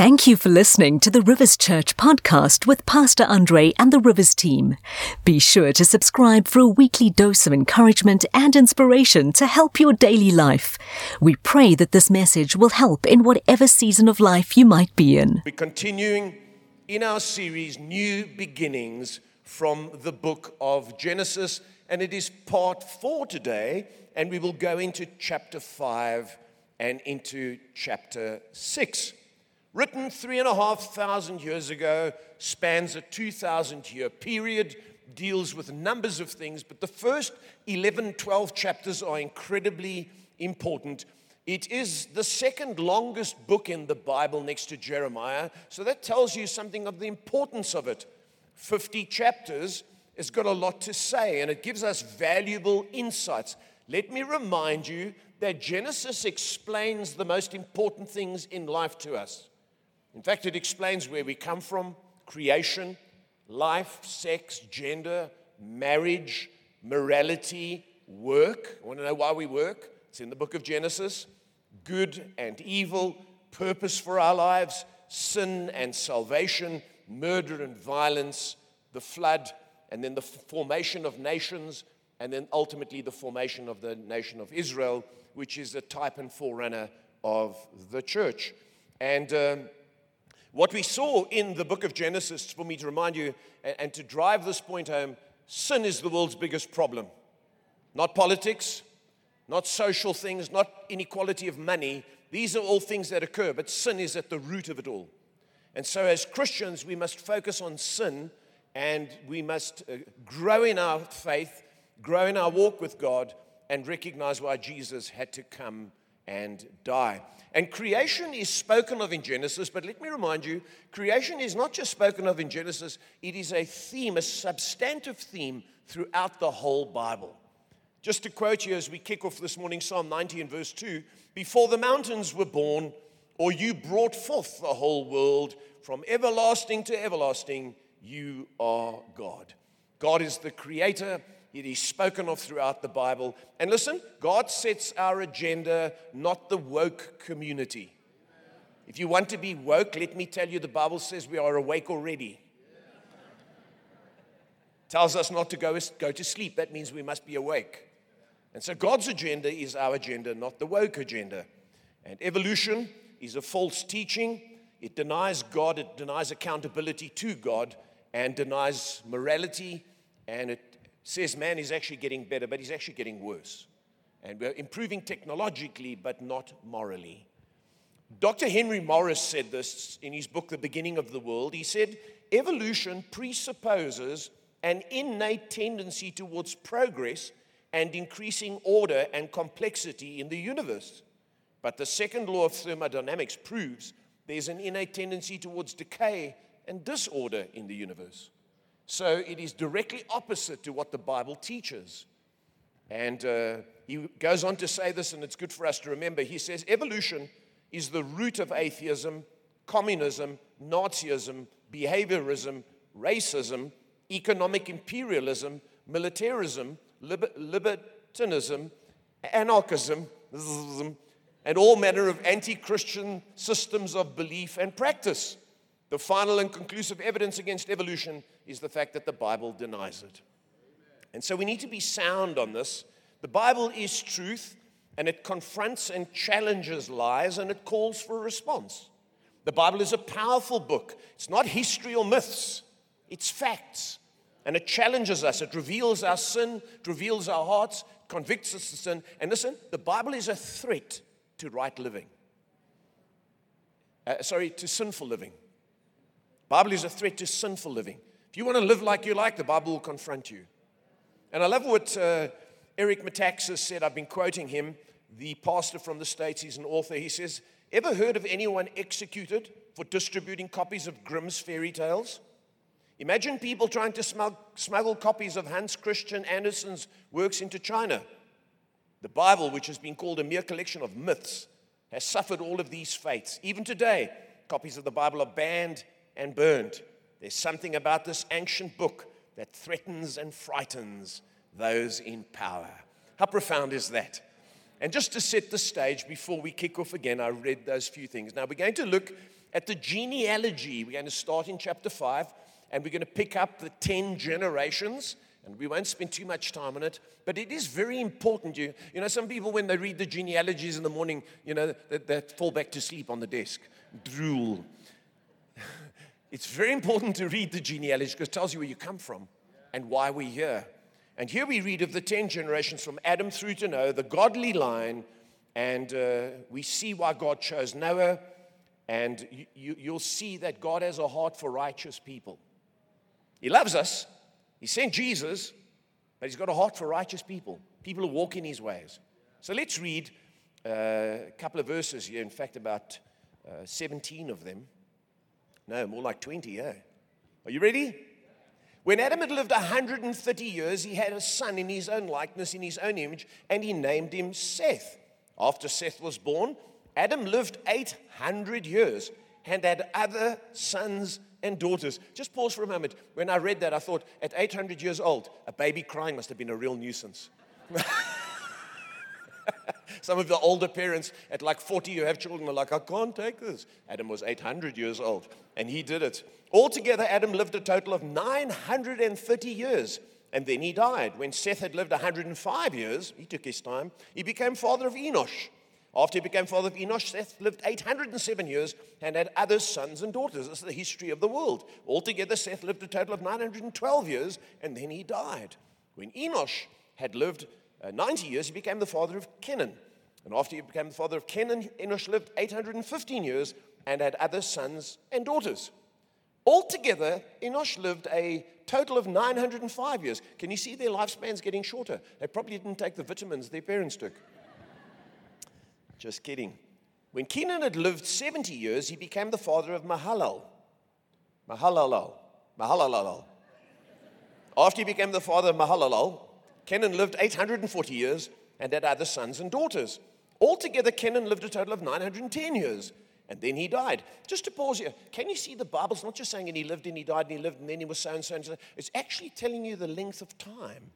Thank you for listening to the Rivers Church podcast with Pastor Andre and the Rivers team. Be sure to subscribe for a weekly dose of encouragement and inspiration to help your daily life. We pray that this message will help in whatever season of life you might be in. We're continuing in our series, New Beginnings, from the book of Genesis, and it is part four today, and we will go into chapter five and into chapter six written three and a half thousand years ago, spans a 2,000 year period, deals with numbers of things, but the first 11, 12 chapters are incredibly important. It is the second longest book in the Bible next to Jeremiah, so that tells you something of the importance of it. 50 chapters has got a lot to say, and it gives us valuable insights. Let me remind you that Genesis explains the most important things in life to us. In fact, it explains where we come from creation, life, sex, gender, marriage, morality, work. Want to know why we work? It's in the book of Genesis. Good and evil, purpose for our lives, sin and salvation, murder and violence, the flood, and then the formation of nations, and then ultimately the formation of the nation of Israel, which is a type and forerunner of the church. And um, what we saw in the book of Genesis, for me to remind you and, to drive this point home, sin is the world's biggest problem. Not politics, not social things, not inequality of money. These are all things that occur, but sin is at the root of it all. And so, as Christians, we must focus on sin and we must uh, grow in our faith, grow in our walk with God, and recognize why Jesus had to come and die. And creation is spoken of in Genesis, but let me remind you creation is not just spoken of in Genesis, it is a theme, a substantive theme throughout the whole Bible. Just to quote you as we kick off this morning, Psalm 90 and verse 2 Before the mountains were born, or you brought forth the whole world, from everlasting to everlasting, you are God. God is the creator it is spoken of throughout the Bible. And listen, God sets our agenda, not the woke community. If you want to be woke, let me tell you the Bible says we are awake already. Tells us not to go, go to sleep. That means we must be awake. And so God's agenda is our agenda, not the woke agenda. And evolution is a false teaching. It denies God, it denies accountability to God, and denies morality, and it says man is actually getting better, but he's actually getting worse. And we're improving technologically, but not morally. Dr. Henry Morris said this in his book, The Beginning of the World. He said, Evolution presupposes an innate tendency towards progress and increasing order and complexity in the universe. But the second law of thermodynamics proves there's an innate tendency towards decay and disorder in the universe. So it is directly opposite to what the Bible teaches. And uh, he goes on to say this, and it's good for us to remember. He says, Evolution is the root of atheism, communism, Nazism, behaviorism, racism, economic imperialism, militarism, liber- libertinism, anarchism, and all manner of anti Christian systems of belief and practice. The final and conclusive evidence against evolution is the fact that the Bible denies it. And so we need to be sound on this. The Bible is truth, and it confronts and challenges lies, and it calls for a response. The Bible is a powerful book. It's not history or myths, it's facts. And it challenges us, it reveals our sin, it reveals our hearts, it convicts us of sin. And listen, the Bible is a threat to right living. Uh, sorry, to sinful living. Bible is a threat to sinful living. If you want to live like you like, the Bible will confront you. And I love what uh, Eric Metaxas said. I've been quoting him, the pastor from the States. He's an author. He says, Ever heard of anyone executed for distributing copies of Grimm's fairy tales? Imagine people trying to smuggle, smuggle copies of Hans Christian Andersen's works into China. The Bible, which has been called a mere collection of myths, has suffered all of these fates. Even today, copies of the Bible are banned and burned. There's something about this ancient book that threatens and frightens those in power. How profound is that? And just to set the stage before we kick off again, I read those few things. Now we're going to look at the genealogy. We're going to start in chapter 5, and we're going to pick up the 10 generations. And we won't spend too much time on it, but it is very important. You, you know, some people, when they read the genealogies in the morning, you know, they, they fall back to sleep on the desk, drool. It's very important to read the genealogy because it tells you where you come from and why we're here. And here we read of the 10 generations from Adam through to Noah, the godly line, and uh, we see why God chose Noah, and you, you, you'll see that God has a heart for righteous people. He loves us, He sent Jesus, but He's got a heart for righteous people, people who walk in His ways. So let's read uh, a couple of verses here, in fact, about uh, 17 of them. No, more like 20, yeah. Are you ready? When Adam had lived 130 years, he had a son in his own likeness, in his own image, and he named him Seth. After Seth was born, Adam lived 800 years and had other sons and daughters. Just pause for a moment. When I read that, I thought, at 800 years old, a baby crying must have been a real nuisance. Some of the older parents at like 40 who have children are like, I can't take this. Adam was 800 years old and he did it. Altogether, Adam lived a total of 930 years and then he died. When Seth had lived 105 years, he took his time, he became father of Enosh. After he became father of Enosh, Seth lived 807 years and had other sons and daughters. This is the history of the world. Altogether, Seth lived a total of 912 years and then he died. When Enosh had lived uh, 90 years, he became the father of Kenan. And after he became the father of Kenan, Enosh lived 815 years and had other sons and daughters. Altogether, Enosh lived a total of 905 years. Can you see their lifespans getting shorter? They probably didn't take the vitamins their parents took. Just kidding. When Kenan had lived 70 years, he became the father of Mahalalel. Mahalalel. Mahalalel. After he became the father of Mahalalel, Kenan lived 840 years and had other sons and daughters. Altogether, Kenan lived a total of 910 years. And then he died. Just to pause here, can you see the Bible's not just saying and he lived and he died and he lived and then he was so and so and so. It's actually telling you the length of time.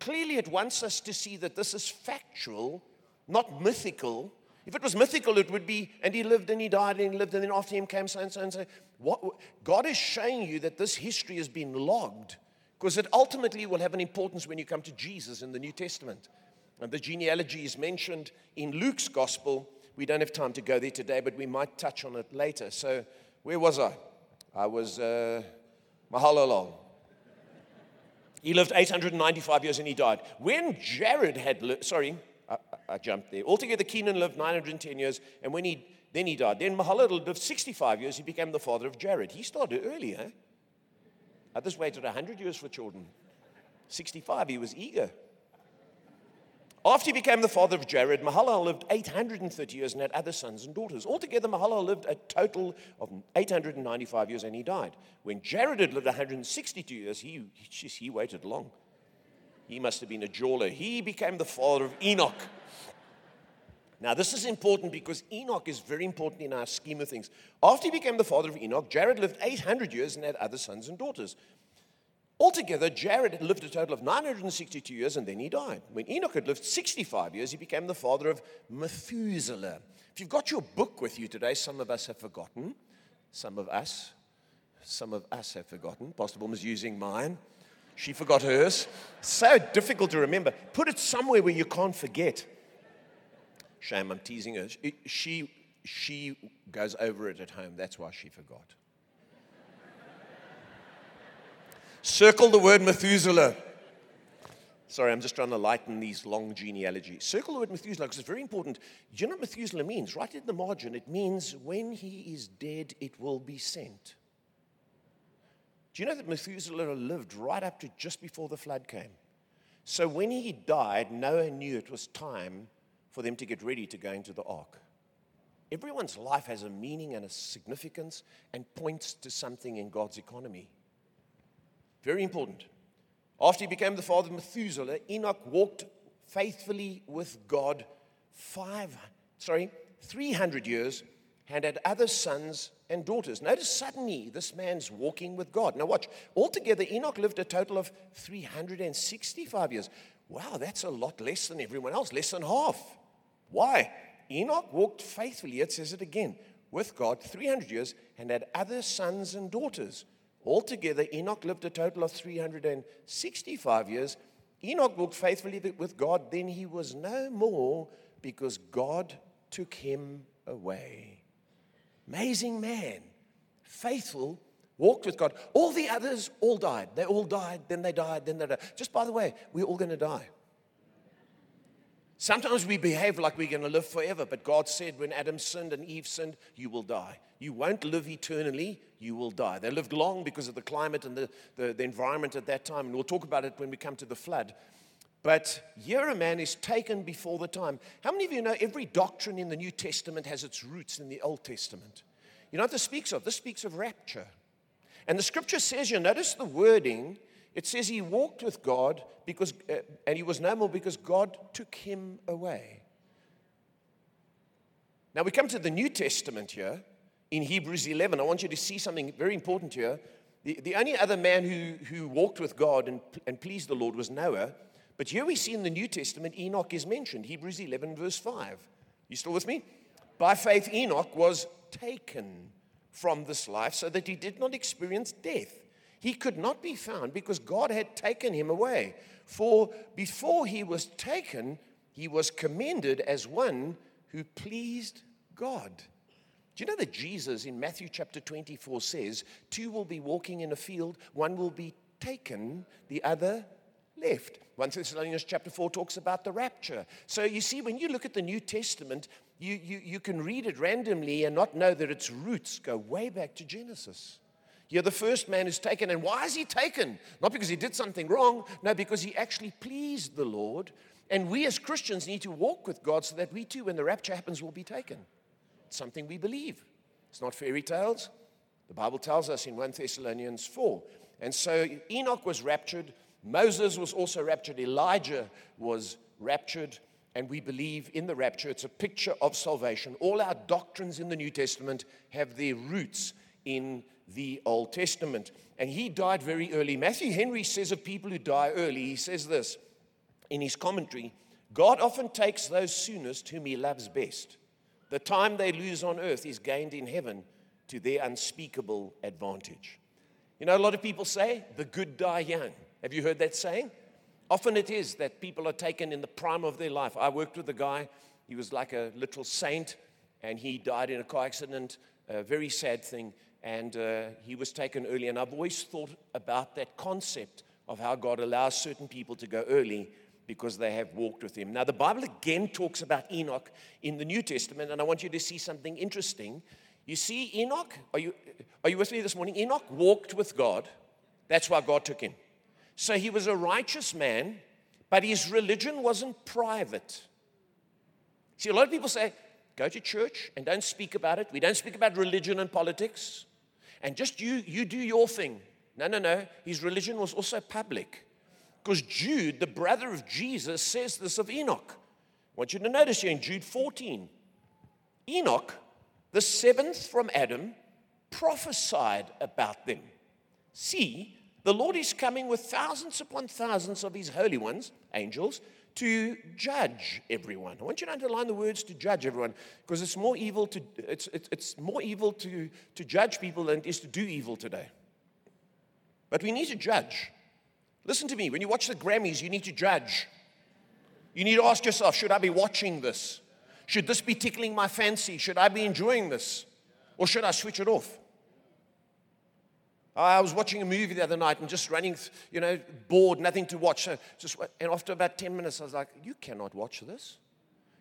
Clearly, it wants us to see that this is factual, not mythical. If it was mythical, it would be, and he lived and he died and he lived, and then after him came so and so and so. What, God is showing you that this history has been logged because it ultimately will have an importance when you come to Jesus in the New Testament. And the genealogy is mentioned in Luke's gospel. We don't have time to go there today, but we might touch on it later. So, where was I? I was uh. He lived 895 years and he died. When Jared had lived, sorry, I, I, jumped there. Altogether, Kenan lived 910 years, and when he then he died. Then Mahalalel lived 65 years. He became the father of Jared. He started earlier. Others waited 100 years for children. 65, he was eager. After he became the father of Jared, Mahalalel lived 830 years and had other sons and daughters. Altogether, Mahalalel lived a total of 895 years and he died. When Jared had lived 162 years, he, he, he waited long. He must have been a jeweler. He became the father of Enoch. Now, this is important because Enoch is very important in our scheme of things. After he became the father of Enoch, Jared lived 800 years and had other sons and daughters. Altogether, Jared lived a total of 962 years and then he died. When Enoch had lived 65 years, he became the father of Methuselah. If you've got your book with you today, some of us have forgotten. Some of us, some of us have forgotten. Pastor is using mine. She forgot hers. So difficult to remember. Put it somewhere where you can't forget. Shame, I'm teasing her. She, she goes over it at home. That's why she forgot. Circle the word Methuselah. Sorry, I'm just trying to lighten these long genealogies. Circle the word Methuselah because it's very important. Do you know what Methuselah means? Right in the margin, it means when he is dead, it will be sent. Do you know that Methuselah lived right up to just before the flood came? So when he died, Noah knew it was time for them to get ready to go into the ark. Everyone's life has a meaning and a significance and points to something in God's economy. Very important. After he became the father of Methuselah, Enoch walked faithfully with God five, sorry, 300 years and had other sons and daughters. Notice suddenly this man's walking with God. Now, watch. Altogether, Enoch lived a total of 365 years. Wow, that's a lot less than everyone else, less than half. Why? Enoch walked faithfully, it says it again, with God 300 years and had other sons and daughters. Altogether, Enoch lived a total of 365 years. Enoch walked faithfully with God, then he was no more because God took him away. Amazing man, faithful, walked with God. All the others all died. They all died, then they died, then they died. Just by the way, we're all going to die. Sometimes we behave like we're going to live forever, but God said when Adam sinned and Eve sinned, you will die. You won't live eternally, you will die. They lived long because of the climate and the, the, the environment at that time, and we'll talk about it when we come to the flood. But here a man is taken before the time. How many of you know every doctrine in the New Testament has its roots in the Old Testament? You know what this speaks of? This speaks of rapture. And the scripture says, you notice the wording, it says he walked with God because, uh, and he was no more because God took him away. Now we come to the New Testament here in Hebrews 11. I want you to see something very important here. The, the only other man who, who walked with God and, and pleased the Lord was Noah. But here we see in the New Testament, Enoch is mentioned. Hebrews 11, verse 5. You still with me? By faith, Enoch was taken from this life so that he did not experience death. He could not be found because God had taken him away. For before he was taken, he was commended as one who pleased God. Do you know that Jesus in Matthew chapter 24 says, Two will be walking in a field, one will be taken, the other left. 1 Thessalonians chapter 4 talks about the rapture. So you see, when you look at the New Testament, you, you, you can read it randomly and not know that its roots go way back to Genesis. You're the first man who's taken. And why is he taken? Not because he did something wrong, no, because he actually pleased the Lord. And we as Christians need to walk with God so that we too, when the rapture happens, will be taken. It's something we believe. It's not fairy tales. The Bible tells us in 1 Thessalonians 4. And so Enoch was raptured. Moses was also raptured. Elijah was raptured. And we believe in the rapture. It's a picture of salvation. All our doctrines in the New Testament have their roots in the Old Testament. And he died very early. Matthew Henry says of people who die early, he says this in his commentary God often takes those soonest whom he loves best. The time they lose on earth is gained in heaven to their unspeakable advantage. You know, a lot of people say, the good die young. Have you heard that saying? Often it is that people are taken in the prime of their life. I worked with a guy, he was like a literal saint, and he died in a car accident, a very sad thing and uh, he was taken early. And I've always thought about that concept of how God allows certain people to go early because they have walked with him. Now, the Bible again talks about Enoch in the New Testament, and I want you to see something interesting. You see, Enoch, are you, are you with me this morning? Enoch walked with God. That's why God took him. So he was a righteous man, but his religion wasn't private. See, a lot of people say, go to church and don't speak about it. We don't speak about religion and politics and just you, you do your thing. No, no, no. His religion was also public. Because Jude, the brother of Jesus, says this of Enoch. I want you to notice here in Jude 14 Enoch, the seventh from Adam, prophesied about them. See, the Lord is coming with thousands upon thousands of his holy ones, angels, to judge everyone. I want you to underline the words to judge everyone because it's more evil to it's, it's, it's more evil to, to judge people than it is to do evil today. But we need to judge. Listen to me, when you watch the Grammys, you need to judge. You need to ask yourself, should I be watching this? Should this be tickling my fancy? Should I be enjoying this? Or should I switch it off? I was watching a movie the other night and just running, you know, bored, nothing to watch. So just, and after about 10 minutes, I was like, you cannot watch this.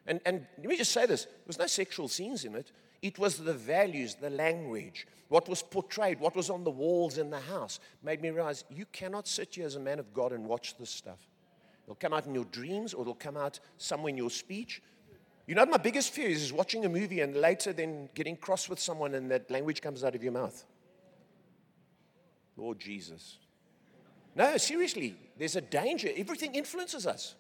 And, and let me just say this there was no sexual scenes in it. It was the values, the language, what was portrayed, what was on the walls in the house, made me realize you cannot sit here as a man of God and watch this stuff. It'll come out in your dreams or it'll come out somewhere in your speech. You know, my biggest fear is, is watching a movie and later then getting cross with someone and that language comes out of your mouth. Lord Jesus. No, seriously, there's a danger. Everything influences us.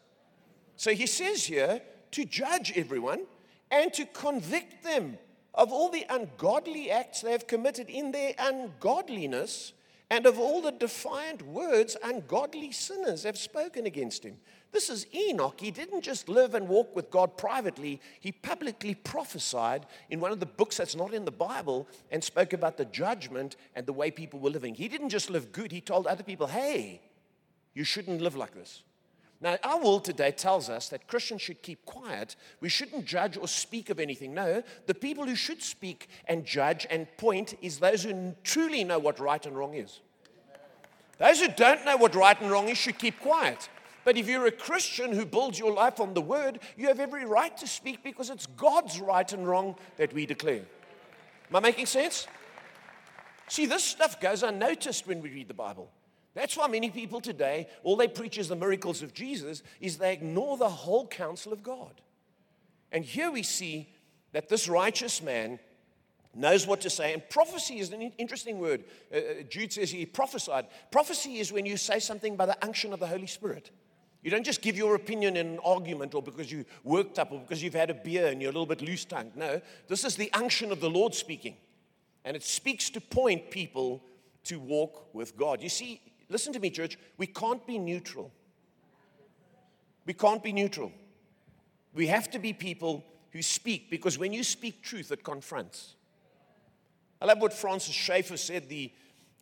So he says here to judge everyone and to convict them of all the ungodly acts they have committed in their ungodliness and of all the defiant words ungodly sinners have spoken against him. This is Enoch. He didn't just live and walk with God privately, he publicly prophesied in one of the books that's not in the Bible and spoke about the judgment and the way people were living. He didn't just live good, he told other people, hey, you shouldn't live like this. Now, our world today tells us that Christians should keep quiet. We shouldn't judge or speak of anything. No, the people who should speak and judge and point is those who truly know what right and wrong is. Those who don't know what right and wrong is should keep quiet. But if you're a Christian who builds your life on the word, you have every right to speak because it's God's right and wrong that we declare. Am I making sense? See, this stuff goes unnoticed when we read the Bible. That's why many people today, all they preach is the miracles of Jesus, is they ignore the whole counsel of God. And here we see that this righteous man knows what to say. And prophecy is an interesting word. Uh, uh, Jude says he prophesied. Prophecy is when you say something by the unction of the Holy Spirit. You don't just give your opinion in an argument or because you worked up or because you've had a beer and you're a little bit loose tongued. No, this is the unction of the Lord speaking. And it speaks to point people to walk with God. You see, listen to me, church, we can't be neutral. We can't be neutral. We have to be people who speak because when you speak truth, it confronts. I love what Francis Schaeffer said, the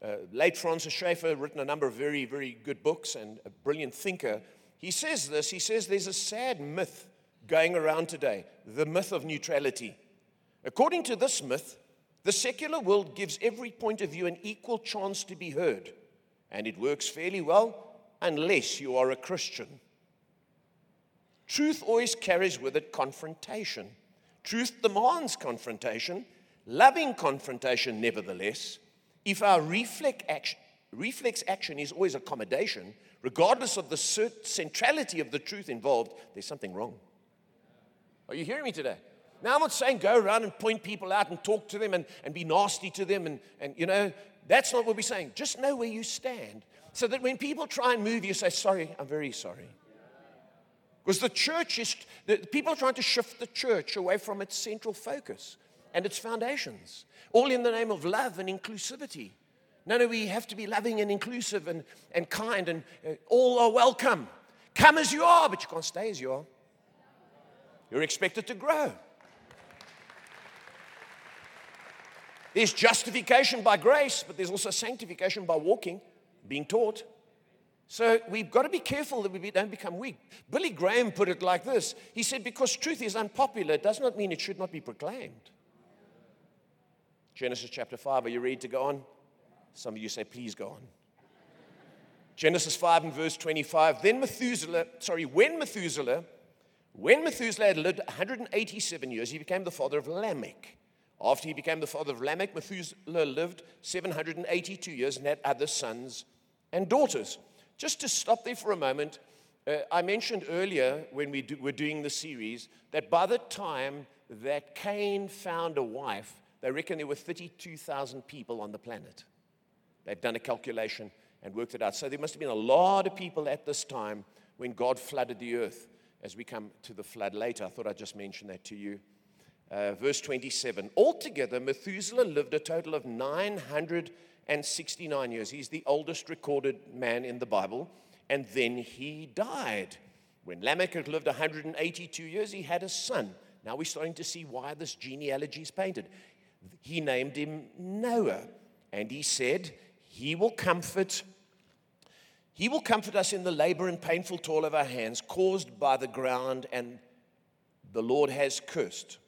uh, late Francis Schaeffer, written a number of very, very good books and a brilliant thinker. He says this he says there's a sad myth going around today the myth of neutrality. According to this myth, the secular world gives every point of view an equal chance to be heard, and it works fairly well unless you are a Christian. Truth always carries with it confrontation. Truth demands confrontation, loving confrontation, nevertheless. If our reflex action, reflex action is always accommodation, regardless of the centrality of the truth involved, there's something wrong. Are you hearing me today? Now, I'm not saying go around and point people out and talk to them and, and be nasty to them. And, and, you know, that's not what we're saying. Just know where you stand so that when people try and move you, say, Sorry, I'm very sorry. Because the church is, the, people are trying to shift the church away from its central focus and its foundations, all in the name of love and inclusivity. No, no, we have to be loving and inclusive and, and kind, and uh, all are welcome. Come as you are, but you can't stay as you are. You're expected to grow. There's justification by grace, but there's also sanctification by walking, being taught. So we've got to be careful that we don't become weak. Billy Graham put it like this He said, Because truth is unpopular, it does not mean it should not be proclaimed. Genesis chapter 5, are you ready to go on? Some of you say, please go on. Genesis 5 and verse 25. Then Methuselah, sorry, when Methuselah, when Methuselah had lived 187 years, he became the father of Lamech. After he became the father of Lamech, Methuselah lived 782 years and had other sons and daughters. Just to stop there for a moment, uh, I mentioned earlier when we do, were doing the series that by the time that Cain found a wife, they reckon there were 32,000 people on the planet. They've done a calculation and worked it out. So there must have been a lot of people at this time when God flooded the earth. As we come to the flood later, I thought I'd just mention that to you. Uh, verse 27 Altogether, Methuselah lived a total of 969 years. He's the oldest recorded man in the Bible. And then he died. When Lamech had lived 182 years, he had a son. Now we're starting to see why this genealogy is painted. He named him Noah. And he said, he will comfort he will comfort us in the labor and painful toil of our hands caused by the ground and the Lord has cursed.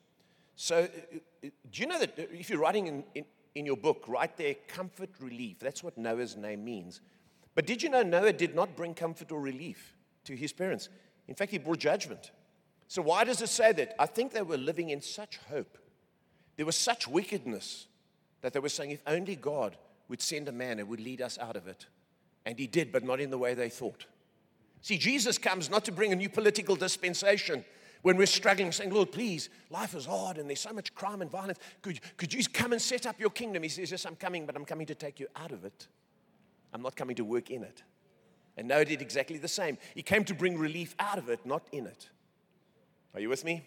So, uh, uh, do you know that if you're writing in, in, in, your book, write there comfort, relief? That's what Noah's name means. But did you know Noah did not bring comfort or relief to his parents? In fact, he brought judgment. So, why does it say that? I think they were living in such hope. There was such wickedness that they were saying, if only God would send a man and would lead us out of it. And he did, but not in the way they thought. See, Jesus comes not to bring a new political dispensation when we're struggling, saying, Lord, please, life is hard and there's so much crime and violence. Could, could you come and set up your kingdom? He says, Yes, I'm coming, but I'm coming to take you out of it. I'm not coming to work in it. And Noah did exactly the same. He came to bring relief out of it, not in it. Are you with me?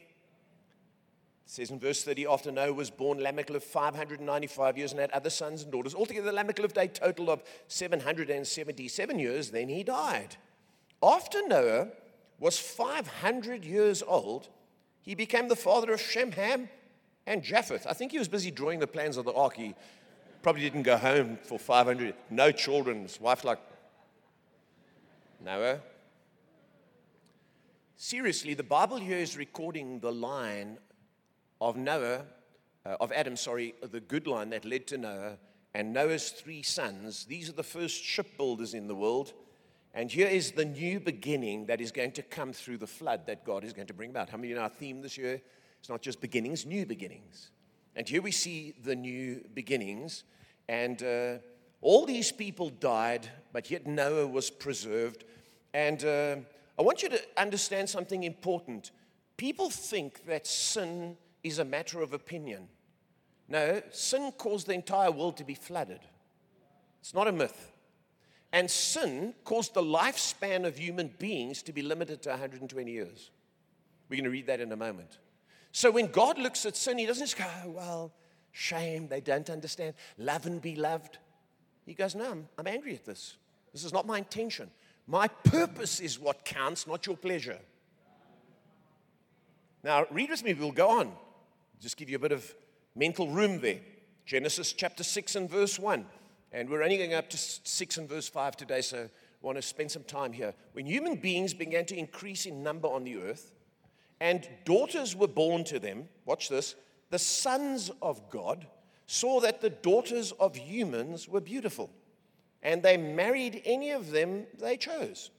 It says in verse 30, after Noah was born, Lamech lived 595 years and had other sons and daughters. Altogether, Lamech lived a total of 777 years. Then he died. After Noah, was 500 years old, he became the father of Shem, Ham, and Japheth. I think he was busy drawing the plans of the ark. He probably didn't go home for 500, no children. His wife, like, Noah. Seriously, the Bible here is recording the line of Noah, uh, of Adam, sorry, the good line that led to Noah, and Noah's three sons. These are the first shipbuilders in the world. And here is the new beginning that is going to come through the flood that God is going to bring about. How many know our theme this year? It's not just beginnings, new beginnings. And here we see the new beginnings. And uh, all these people died, but yet Noah was preserved. And uh, I want you to understand something important. People think that sin is a matter of opinion. No, sin caused the entire world to be flooded. It's not a myth. And sin caused the lifespan of human beings to be limited to 120 years. We're going to read that in a moment. So when God looks at sin, He doesn't just go, oh, well, shame, they don't understand. Love and be loved. He goes, no, I'm, I'm angry at this. This is not my intention. My purpose is what counts, not your pleasure. Now, read with me, we'll go on. Just give you a bit of mental room there. Genesis chapter 6 and verse 1. And we're only going up to 6 and verse 5 today, so I want to spend some time here. When human beings began to increase in number on the earth, and daughters were born to them, watch this, the sons of God saw that the daughters of humans were beautiful, and they married any of them they chose.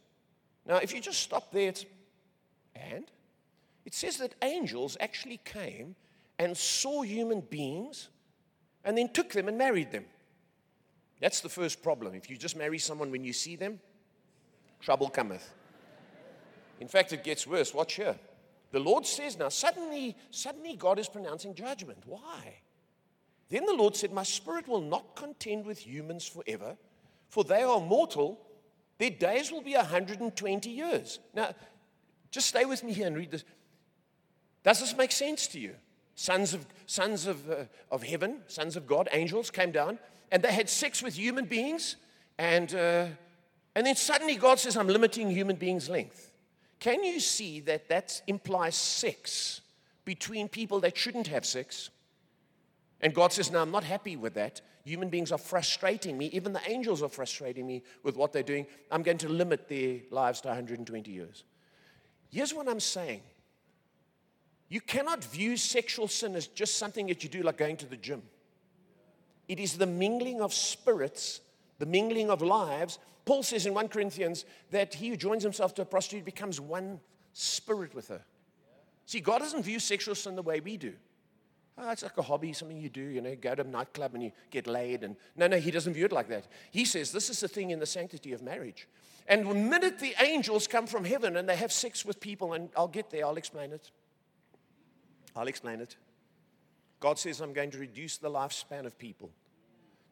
Now, if you just stop there, and it says that angels actually came and saw human beings and then took them and married them. That's the first problem. If you just marry someone when you see them, trouble cometh. In fact, it gets worse. Watch here. The Lord says now, suddenly, suddenly God is pronouncing judgment. Why? Then the Lord said, My spirit will not contend with humans forever, for they are mortal. Their days will be 120 years. Now, just stay with me here and read this. Does this make sense to you? Sons of, sons of, uh, of heaven, sons of God, angels came down and they had sex with human beings, and, uh, and then suddenly God says, I'm limiting human beings' length. Can you see that that implies sex between people that shouldn't have sex? And God says, No, I'm not happy with that. Human beings are frustrating me. Even the angels are frustrating me with what they're doing. I'm going to limit their lives to 120 years. Here's what I'm saying you cannot view sexual sin as just something that you do like going to the gym. It is the mingling of spirits, the mingling of lives. Paul says in 1 Corinthians that he who joins himself to a prostitute becomes one spirit with her. See, God doesn't view sexual sin the way we do. Oh, it's like a hobby, something you do, you know, go to a nightclub and you get laid. And no, no, he doesn't view it like that. He says this is the thing in the sanctity of marriage. And the minute the angels come from heaven and they have sex with people, and I'll get there, I'll explain it. I'll explain it. God says, I'm going to reduce the lifespan of people.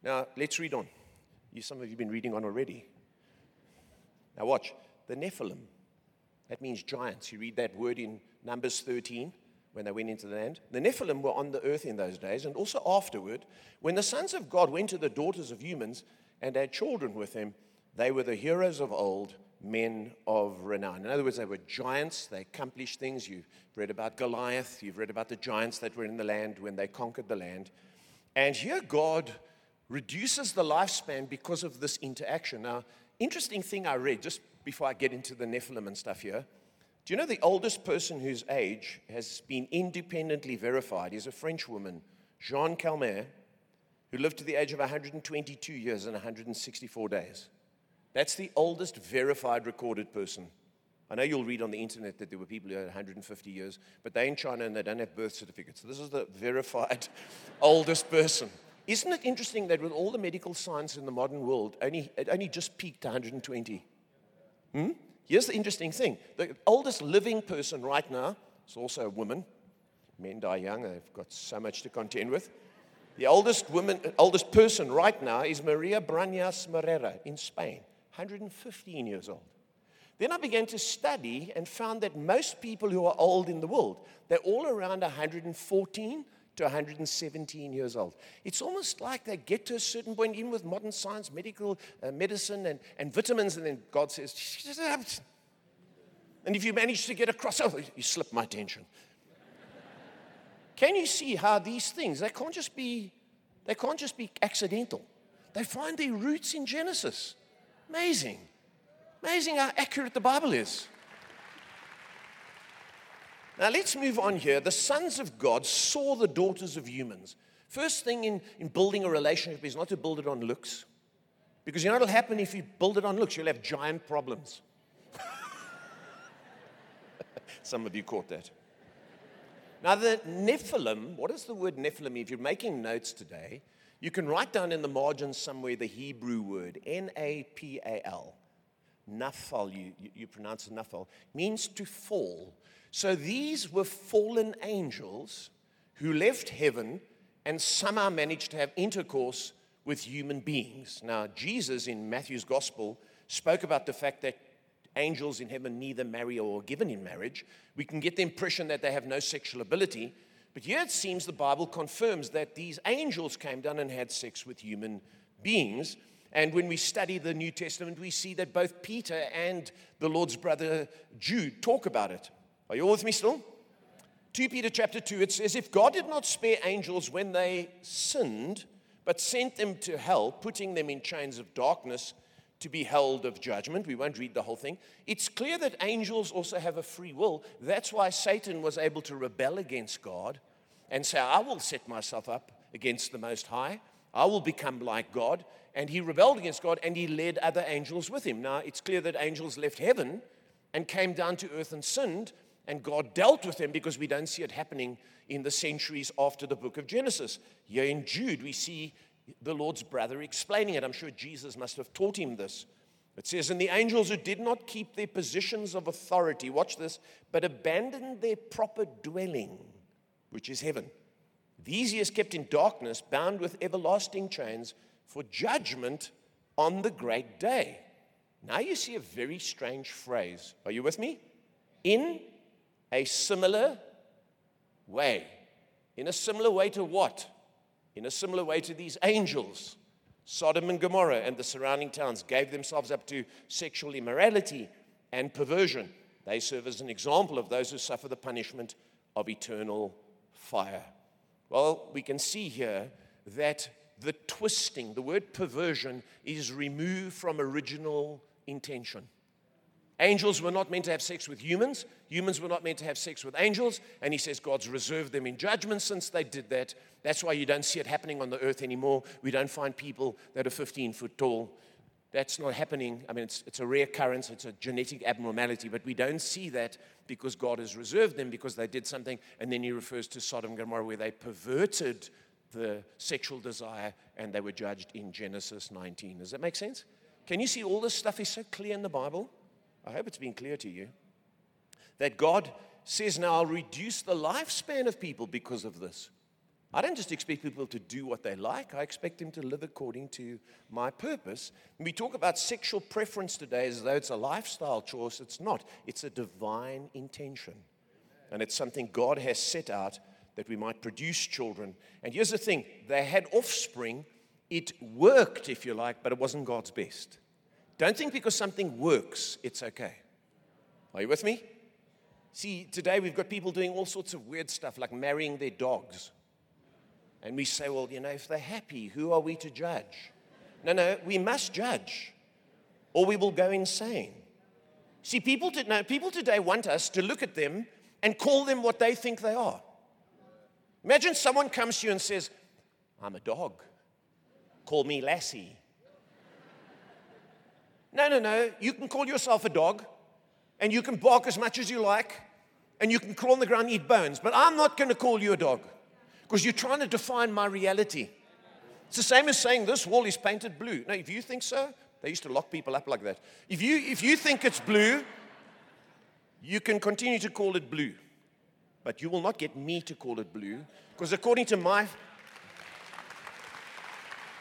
Now, let's read on. You, some of you have been reading on already. Now, watch. The Nephilim, that means giants. You read that word in Numbers 13 when they went into the land. The Nephilim were on the earth in those days, and also afterward, when the sons of God went to the daughters of humans and had children with them, they were the heroes of old, men of renown. In other words, they were giants, they accomplished things. You've read about Goliath, you've read about the giants that were in the land when they conquered the land. And here God reduces the lifespan because of this interaction. Now, interesting thing I read just before I get into the Nephilim and stuff here. Do you know the oldest person whose age has been independently verified is a French woman, Jeanne Calment, who lived to the age of 122 years and 164 days. That's the oldest verified recorded person. I know you'll read on the internet that there were people who had 150 years, but they're in China and they don't have birth certificates. So this is the verified oldest person. Isn't it interesting that with all the medical science in the modern world, only, it only just peaked 120? Hmm? Here's the interesting thing the oldest living person right now is also a woman. Men die young, they've got so much to contend with. The oldest woman, oldest person right now is Maria Branyas Morera in Spain. 115 years old. Then I began to study and found that most people who are old in the world, they're all around 114 to 117 years old. It's almost like they get to a certain point, even with modern science, medical uh, medicine, and, and vitamins, and then God says, And if you manage to get across, oh, you slip my attention. Can you see how these things, they can't just be, they can't just be accidental. They find their roots in Genesis. Amazing. Amazing how accurate the Bible is. Now let's move on here. The sons of God saw the daughters of humans. First thing in, in building a relationship is not to build it on looks. Because you know what'll happen if you build it on looks? You'll have giant problems. Some of you caught that. Now, the Nephilim, what is the word Nephilim? If you're making notes today, you can write down in the margin somewhere the Hebrew word, N A P A L. Naphal, you, you pronounce it Naphal, means to fall. So these were fallen angels who left heaven and somehow managed to have intercourse with human beings. Now, Jesus in Matthew's gospel spoke about the fact that angels in heaven neither marry or are given in marriage. We can get the impression that they have no sexual ability. But here it seems the Bible confirms that these angels came down and had sex with human beings. And when we study the New Testament, we see that both Peter and the Lord's brother Jude talk about it. Are you all with me still? 2 Peter chapter 2, it says, If God did not spare angels when they sinned, but sent them to hell, putting them in chains of darkness to be held of judgment. We won't read the whole thing. It's clear that angels also have a free will. That's why Satan was able to rebel against God and say, I will set myself up against the Most High. I will become like God. And he rebelled against God and he led other angels with him. Now, it's clear that angels left heaven and came down to earth and sinned and God dealt with them because we don't see it happening in the centuries after the book of Genesis. Here in Jude, we see the Lord's brother explaining it. I'm sure Jesus must have taught him this. It says, And the angels who did not keep their positions of authority, watch this, but abandoned their proper dwelling, which is heaven. These he has kept in darkness, bound with everlasting chains for judgment on the great day. Now you see a very strange phrase. Are you with me? In a similar way. In a similar way to what? In a similar way to these angels. Sodom and Gomorrah and the surrounding towns gave themselves up to sexual immorality and perversion. They serve as an example of those who suffer the punishment of eternal fire. Well, we can see here that the twisting, the word perversion, is removed from original intention. Angels were not meant to have sex with humans. Humans were not meant to have sex with angels. And he says God's reserved them in judgment since they did that. That's why you don't see it happening on the earth anymore. We don't find people that are 15 foot tall. That's not happening. I mean, it's, it's a rare occurrence, it's a genetic abnormality, but we don't see that because God has reserved them because they did something. And then he refers to Sodom and Gomorrah where they perverted the sexual desire and they were judged in Genesis 19. Does that make sense? Can you see all this stuff is so clear in the Bible? I hope it's been clear to you that God says, Now I'll reduce the lifespan of people because of this. I don't just expect people to do what they like, I expect them to live according to my purpose. We talk about sexual preference today as though it's a lifestyle choice, it's not. It's a divine intention. And it's something God has set out that we might produce children. And here's the thing they had offspring, it worked, if you like, but it wasn't God's best. Don't think because something works, it's okay. Are you with me? See, today we've got people doing all sorts of weird stuff like marrying their dogs. And we say, well, you know, if they're happy, who are we to judge? No, no, we must judge, or we will go insane. See, people, to, no, people today want us to look at them and call them what they think they are. Imagine someone comes to you and says, I'm a dog. Call me Lassie. No, no, no. You can call yourself a dog and you can bark as much as you like and you can crawl on the ground and eat bones, but I'm not going to call you a dog because you're trying to define my reality. It's the same as saying this wall is painted blue. Now, if you think so, they used to lock people up like that. If you, if you think it's blue, you can continue to call it blue, but you will not get me to call it blue because according to my.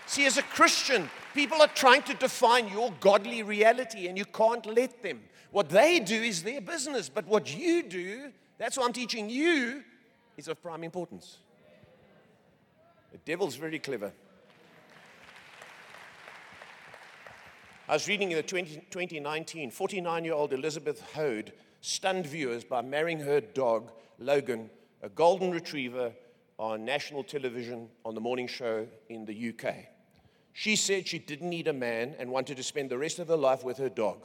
See, as a Christian, People are trying to define your godly reality, and you can't let them. What they do is their business, but what you do, that's what I'm teaching you, is of prime importance. The devil's very clever. I was reading in the 20, 2019, 49 year old Elizabeth Hoad stunned viewers by marrying her dog, Logan, a golden retriever, on national television on the morning show in the UK. She said she didn't need a man and wanted to spend the rest of her life with her dog.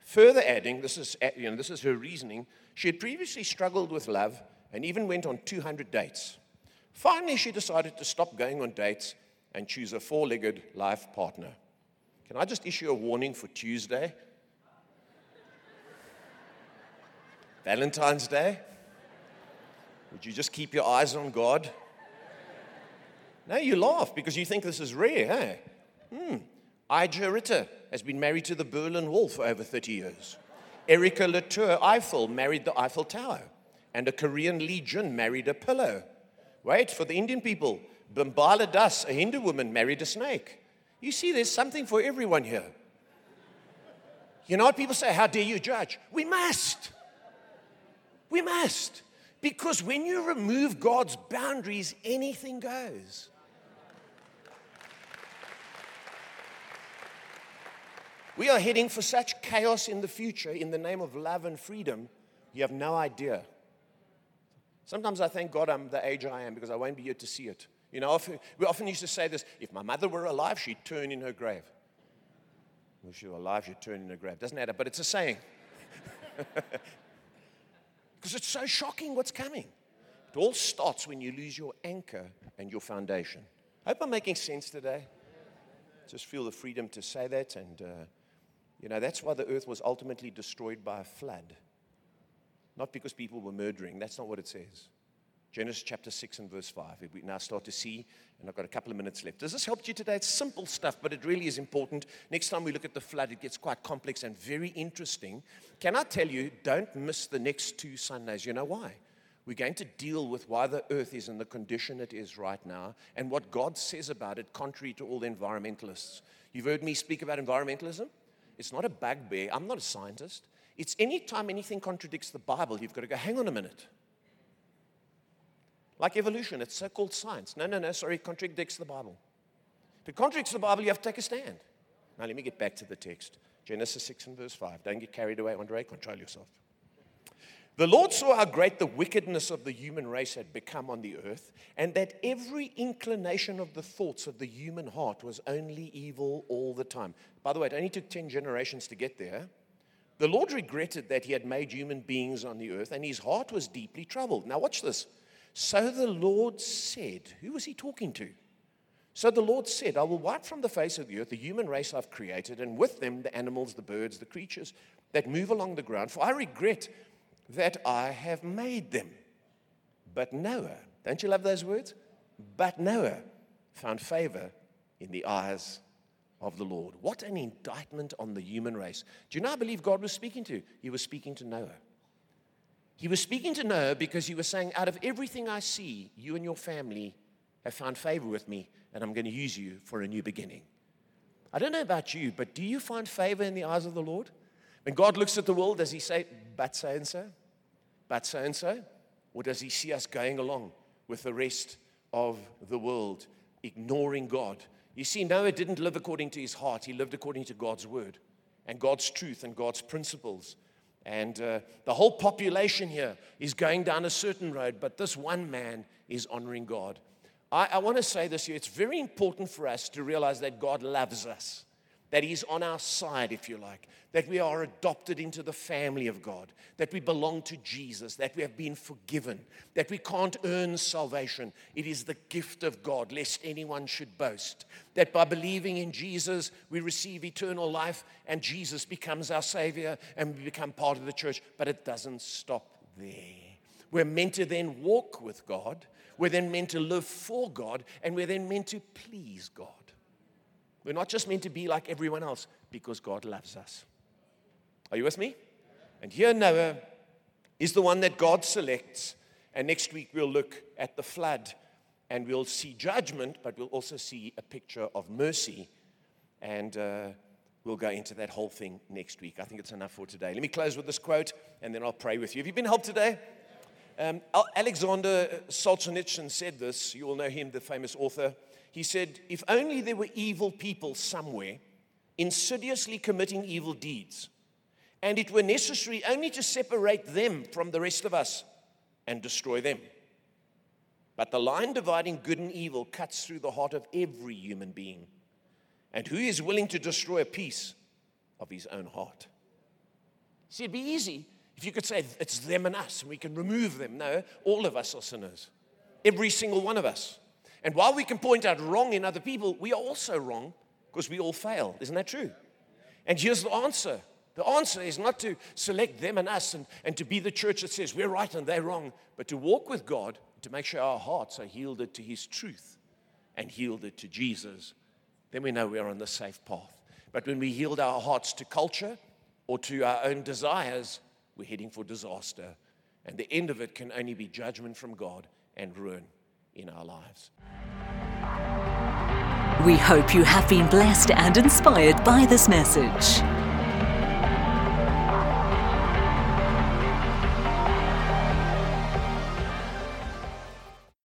Further adding, this is, you know, this is her reasoning, she had previously struggled with love and even went on 200 dates. Finally, she decided to stop going on dates and choose a four legged life partner. Can I just issue a warning for Tuesday? Valentine's Day? Would you just keep your eyes on God? No, you laugh because you think this is rare, eh? Hmm. Eija-Riitta has been married to the Berlin Wall for over 30 years. Erika Latour Eiffel married the Eiffel Tower. And a Korean legion married a pillow. Wait, for the Indian people, Bimbala Das, a Hindu woman, married a snake. You see, there's something for everyone here. You know what people say? How dare you judge? We must. We must. Because when you remove God's boundaries, anything goes. We are heading for such chaos in the future in the name of love and freedom, you have no idea. Sometimes I thank God I'm the age I am because I won't be here to see it. You know, often, we often used to say this if my mother were alive, she'd turn in her grave. If she were alive, she'd turn in her grave. Doesn't matter, but it's a saying. Because it's so shocking what's coming. It all starts when you lose your anchor and your foundation. I hope I'm making sense today. Just feel the freedom to say that. And, uh, you know, that's why the earth was ultimately destroyed by a flood. Not because people were murdering. That's not what it says. Genesis chapter 6 and verse 5. We now start to see, and I've got a couple of minutes left. Does this help you today? It's simple stuff, but it really is important. Next time we look at the flood, it gets quite complex and very interesting. Can I tell you, don't miss the next two Sundays. You know why? We're going to deal with why the earth is in the condition it is right now and what God says about it, contrary to all the environmentalists. You've heard me speak about environmentalism. It's not a bugbear. I'm not a scientist. It's anytime anything contradicts the Bible, you've got to go, hang on a minute. Like evolution, it's so called science. No, no, no, sorry, it contradicts the Bible. If it contradicts the Bible, you have to take a stand. Now, let me get back to the text Genesis 6 and verse 5. Don't get carried away, Andre, control yourself. The Lord saw how great the wickedness of the human race had become on the earth, and that every inclination of the thoughts of the human heart was only evil all the time. By the way, it only took 10 generations to get there. The Lord regretted that he had made human beings on the earth, and his heart was deeply troubled. Now, watch this. So the Lord said, Who was he talking to? So the Lord said, I will wipe from the face of the earth the human race I've created, and with them the animals, the birds, the creatures that move along the ground, for I regret that I have made them. But Noah, don't you love those words? But Noah found favor in the eyes of the Lord. What an indictment on the human race. Do you know I believe God was speaking to? He was speaking to Noah. He was speaking to Noah because he was saying, Out of everything I see, you and your family have found favor with me, and I'm going to use you for a new beginning. I don't know about you, but do you find favor in the eyes of the Lord? When God looks at the world, does he say, But so and so? But so and so? Or does he see us going along with the rest of the world, ignoring God? You see, Noah didn't live according to his heart, he lived according to God's word and God's truth and God's principles. And uh, the whole population here is going down a certain road, but this one man is honoring God. I, I want to say this here it's very important for us to realize that God loves us that He's on our side, if you like, that we are adopted into the family of God, that we belong to Jesus, that we have been forgiven, that we can't earn salvation. It is the gift of God, lest anyone should boast. That by believing in Jesus, we receive eternal life and Jesus becomes our Savior and we become part of the church. But it doesn't stop there. We're meant to then walk with God, we're then meant to live for God, and we're then meant to please God. We're not just meant to be like everyone else because God loves us. Are you with me? And here Noah is the one that God selects. And next week we'll look at the flood and we'll see judgment, but we'll also see a picture of mercy. And uh, we'll go into that whole thing next week. I think it's enough for today. Let me close with this quote and then I'll pray with you. Have you been helped today? Um, Alexander Solzhenitsyn said this. You all know him, the famous author. He said, If only there were evil people somewhere insidiously committing evil deeds, and it were necessary only to separate them from the rest of us and destroy them. But the line dividing good and evil cuts through the heart of every human being. And who is willing to destroy a piece of his own heart? See, it'd be easy if you could say it's them and us and we can remove them. No, all of us are sinners. Every single one of us. And while we can point out wrong in other people, we are also wrong because we all fail. Isn't that true? And here's the answer the answer is not to select them and us and, and to be the church that says we're right and they're wrong, but to walk with God to make sure our hearts are yielded to His truth and yielded to Jesus. Then we know we are on the safe path. But when we yield our hearts to culture or to our own desires, we're heading for disaster. And the end of it can only be judgment from God and ruin in our lives. We hope you have been blessed and inspired by this message.